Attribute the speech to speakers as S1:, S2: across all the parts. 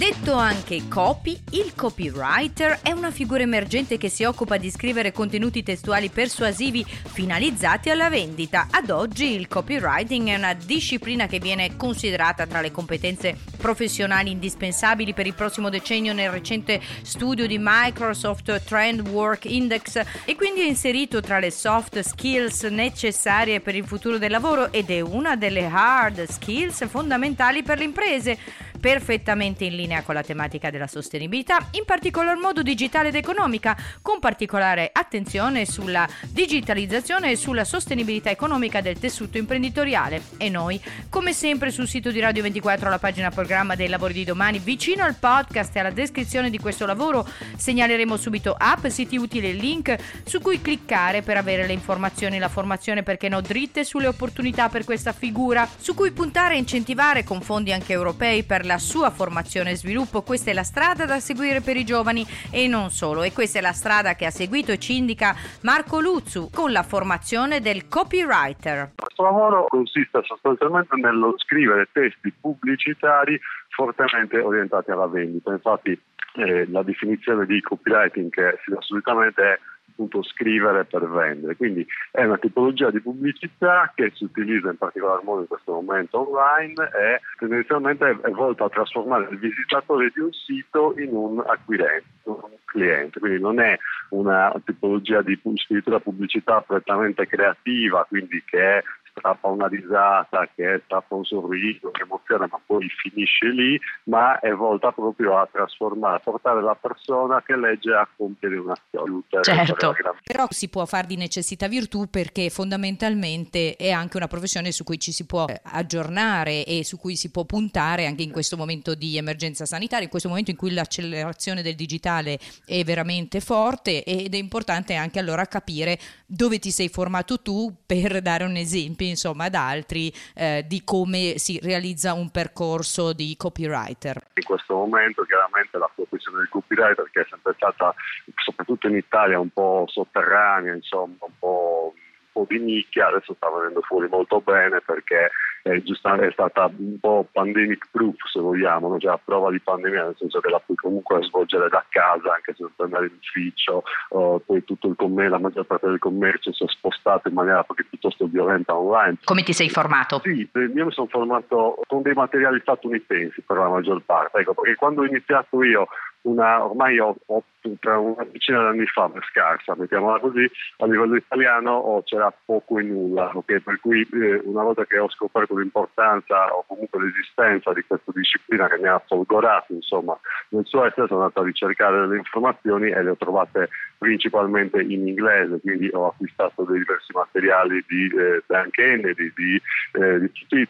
S1: Detto anche copy, il copywriter è una figura emergente che si occupa di scrivere contenuti testuali persuasivi finalizzati alla vendita. Ad oggi il copywriting è una disciplina che viene considerata tra le competenze professionali indispensabili per il prossimo decennio nel recente studio di Microsoft Trend Work Index e quindi è inserito tra le soft skills necessarie per il futuro del lavoro ed è una delle hard skills fondamentali per le imprese perfettamente in linea con la tematica della sostenibilità, in particolar modo digitale ed economica, con particolare attenzione sulla digitalizzazione e sulla sostenibilità economica del tessuto imprenditoriale. E noi, come sempre sul sito di Radio 24 alla pagina programma dei lavori di domani, vicino al podcast e alla descrizione di questo lavoro, segnaleremo subito app, siti utili e link su cui cliccare per avere le informazioni la formazione perché no dritte sulle opportunità per questa figura, su cui puntare e incentivare con fondi anche europei per la sua formazione e sviluppo. Questa è la strada da seguire per i giovani e non solo. E questa è la strada che ha seguito e ci indica Marco Luzzu con la formazione del copywriter.
S2: Questo lavoro consiste sostanzialmente nello scrivere testi pubblicitari fortemente orientati alla vendita. Infatti eh, la definizione di copywriting che si dà solitamente è appunto scrivere per vendere. Quindi è una tipologia di pubblicità che si utilizza in particolar modo in questo momento online e tendenzialmente è volta a trasformare il visitatore di un sito in un acquirente, un cliente. Quindi non è una tipologia di scrittura pubblicità prettamente creativa, quindi che strappa una risata, che strappa un sorriso, che emoziona, ma poi finisce lì, ma è volta proprio a trasformare, a portare la persona che legge a compiere un'azione.
S1: Certo, però si può fare di necessità virtù perché fondamentalmente è anche una professione su cui ci si può eh, aggiornare e su cui si può puntare anche in questo momento di emergenza sanitaria, in questo momento in cui l'accelerazione del digitale è veramente forte ed è importante anche allora capire dove ti sei formato tu per dare un esempio insomma ad altri eh, di come si realizza un percorso di copywriter.
S2: In questo momento chiaramente la professione del copywriter che è sempre stata soprattutto in Italia un po' sotterranea, insomma un po' po' di nicchia, adesso sta venendo fuori molto bene perché è, giustamente, è stata un po' pandemic proof se vogliamo, no? cioè a prova di pandemia nel senso che la puoi comunque svolgere da casa anche se non puoi andare in ufficio, uh, poi tutto il commercio, la maggior parte del commercio si è spostato in maniera piuttosto violenta online.
S1: Come ti sei formato?
S2: Sì, io mi sono formato con dei materiali statunitensi per la maggior parte, ecco, perché quando ho iniziato io una, ormai ho, ho una decina di anni fa, scarsa, mettiamola così, a livello italiano oh, c'era poco e nulla, okay? per cui eh, una volta che ho scoperto l'importanza o comunque l'esistenza di questa disciplina che mi ha folgorato, insomma, nel suo essere sono andato a ricercare delle informazioni e le ho trovate principalmente in inglese, quindi ho acquistato dei diversi materiali di eh, Dan Kennedy, di, eh, di tutti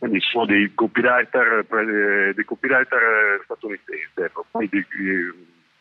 S2: diciamo, dei copywriter, eh, dei copywriter statunitensi. Ecco. Poi di,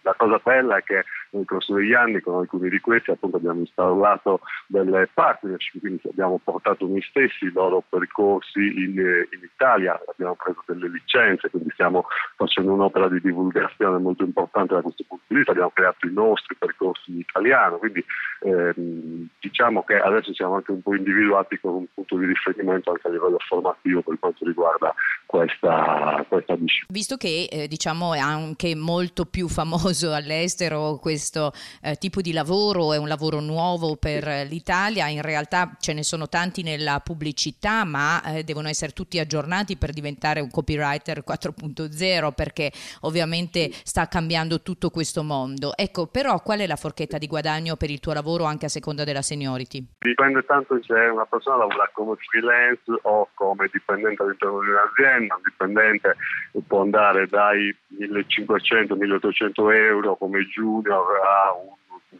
S2: la cosa bella è che nel corso degli anni con alcuni di questi appunto abbiamo installato delle partnership, quindi abbiamo portato noi stessi i loro percorsi in, in, Italia, abbiamo preso delle licenze, quindi stiamo facendo un'opera di divulgazione molto importante da questo punto di vista, abbiamo creato i nostri percorsi in italiano, quindi ehm, diciamo che adesso siamo anche un po' individuati con un punto di riferimento anche a livello formativo per quanto riguarda questa, questa disciplina.
S1: Visto che eh, diciamo è anche molto più famoso all'estero questo eh, tipo di lavoro, è un lavoro nuovo per l'Italia, in realtà ce ne sono tanti nella pubblicità, ma eh, devono essere tutti aggiornati per diventare un copywriter 4.0 perché ovviamente sta cambiando tutto questo mondo. Ecco, però qual è la forchetta di guadagno per il tuo lavoro anche a seconda della seniority?
S2: Dipende tanto se una persona lavora come freelance o come dipendente all'interno di un'azienda un dipendente può andare dai 1500-1800 euro come junior a un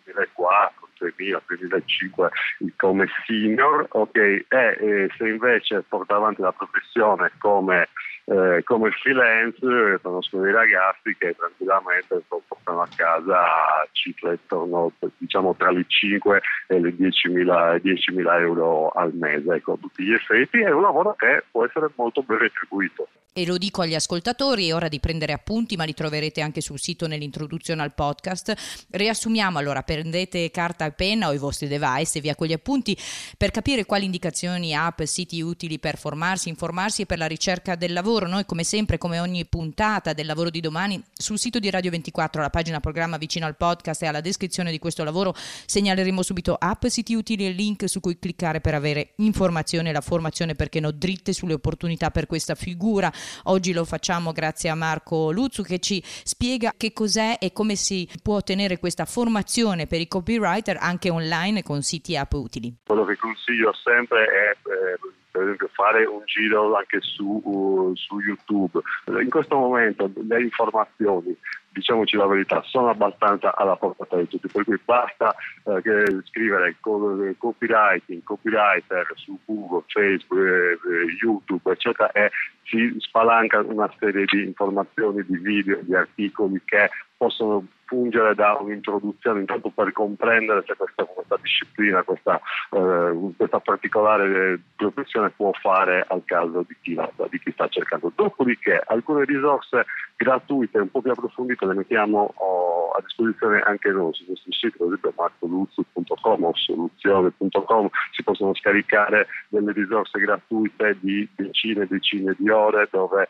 S2: 2004, 3000, 2005 come senior, ok, e, e se invece porta avanti la professione come eh, come freelance conosco dei ragazzi che tranquillamente portano a casa cifre intorno diciamo tra le 5 e le 10.000, 10.000 euro al mese ecco, tutti gli effetti è un lavoro che può essere molto ben retribuito
S1: e lo dico agli ascoltatori, è ora di prendere appunti, ma li troverete anche sul sito nell'introduzione al podcast. Riassumiamo allora, prendete carta e penna o i vostri device e via con gli appunti per capire quali indicazioni, app, siti utili per formarsi, informarsi e per la ricerca del lavoro. Noi come sempre, come ogni puntata del lavoro di domani, sul sito di Radio 24, alla pagina programma vicino al podcast e alla descrizione di questo lavoro segnaleremo subito app, siti utili e link su cui cliccare per avere informazione e la formazione perché no dritte sulle opportunità per questa figura Oggi lo facciamo grazie a Marco Luzzu che ci spiega che cos'è e come si può ottenere questa formazione per i copywriter anche online con siti app utili.
S2: Quello che consiglio sempre è eh, per esempio fare un giro anche su, uh, su YouTube. In questo momento le informazioni diciamoci la verità, sono abbastanza alla portata di tutti, per cui basta eh, scrivere copywriting, copywriter su Google, Facebook, eh, YouTube, eccetera, e si spalanca una serie di informazioni, di video, di articoli che possono fungere da un'introduzione intanto per comprendere se questa, questa disciplina, questa, eh, questa, particolare professione può fare al caso di chi, di chi, sta cercando. Dopodiché alcune risorse gratuite un po' più approfondite le mettiamo oh, a disposizione anche noi su questo sito, per esempio marcoluzzu.com o soluzione.com si possono scaricare delle risorse gratuite di decine e decine di ore dove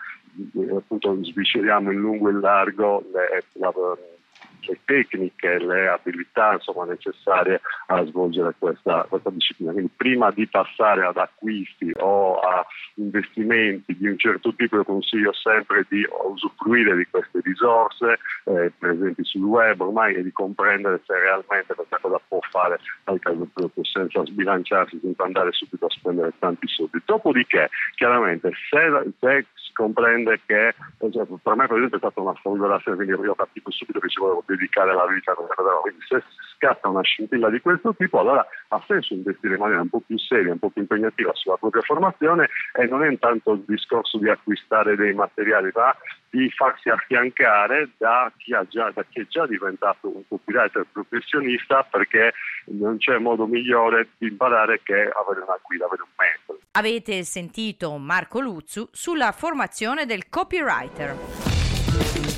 S2: eh, appunto svisceriamo in lungo e in largo le, la, le tecniche, le abilità insomma, necessarie a svolgere questa, questa, disciplina. Quindi prima di passare ad acquisti o a investimenti di un certo tipo, io consiglio sempre di usufruire di queste risorse eh, presenti sul web ormai e di comprendere se realmente questa cosa può fare al caso proprio senza sbilanciarsi, senza andare subito a spendere tanti soldi. Dopodiché, chiaramente, se, se comprende che cioè, per me per esempio è stata una folgorazione, quindi io ho capito subito che ci volevo dedicare la vita. Quindi se scatta una scintilla di questo tipo, allora ha senso investire in maniera un po' più seria, un po' più impegnativa sulla propria formazione e non è intanto il discorso di acquistare dei materiali, ma di farsi affiancare da chi, già, da chi è già diventato un copywriter professionista perché non c'è modo migliore di imparare che avere una guida, avere un.
S1: Avete sentito Marco Luzzu sulla formazione del copywriter.